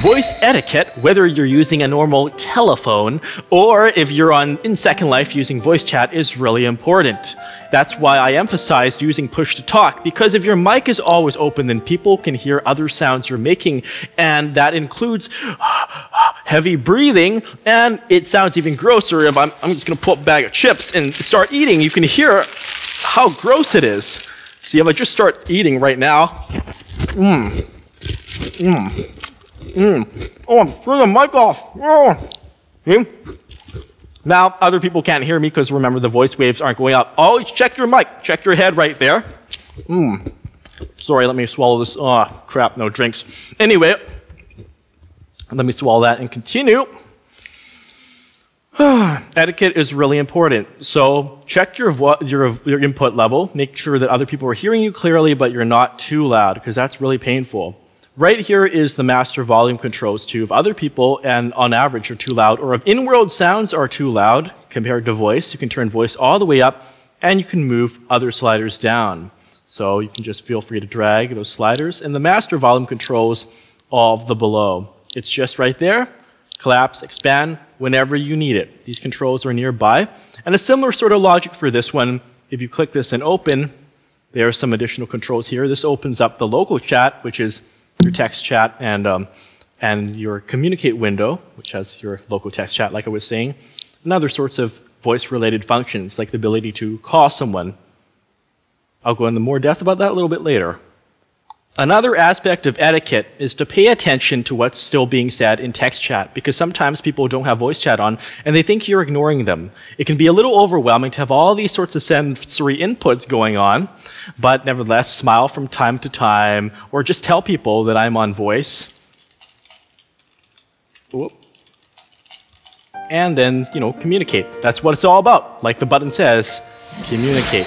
Voice etiquette, whether you're using a normal telephone or if you're on in Second Life using voice chat, is really important. That's why I emphasized using push to talk, because if your mic is always open, then people can hear other sounds you're making, and that includes heavy breathing, and it sounds even grosser if I'm, I'm just gonna pull up a bag of chips and start eating. You can hear how gross it is. See, if I just start eating right now, mmm, mmm, mmm, oh, turn the mic off. Oh. See? Now, other people can't hear me because remember the voice waves aren't going up. Always check your mic, check your head right there. Mmm. Sorry, let me swallow this. Oh, crap, no drinks. Anyway, let me swallow that and continue. Etiquette is really important. So check your, vo- your, your input level. Make sure that other people are hearing you clearly, but you're not too loud because that's really painful. Right here is the master volume controls too. If other people and on average are too loud, or if in-world sounds are too loud compared to voice, you can turn voice all the way up and you can move other sliders down. So you can just feel free to drag those sliders and the master volume controls all of the below. It's just right there. Collapse, expand whenever you need it. These controls are nearby. And a similar sort of logic for this one, if you click this and open, there are some additional controls here. This opens up the local chat, which is your text chat and, um, and your communicate window, which has your local text chat, like I was saying, and other sorts of voice related functions, like the ability to call someone. I'll go into more depth about that a little bit later. Another aspect of etiquette is to pay attention to what's still being said in text chat because sometimes people don't have voice chat on and they think you're ignoring them. It can be a little overwhelming to have all these sorts of sensory inputs going on, but nevertheless, smile from time to time or just tell people that I'm on voice. Whoop. And then, you know, communicate. That's what it's all about. Like the button says, communicate.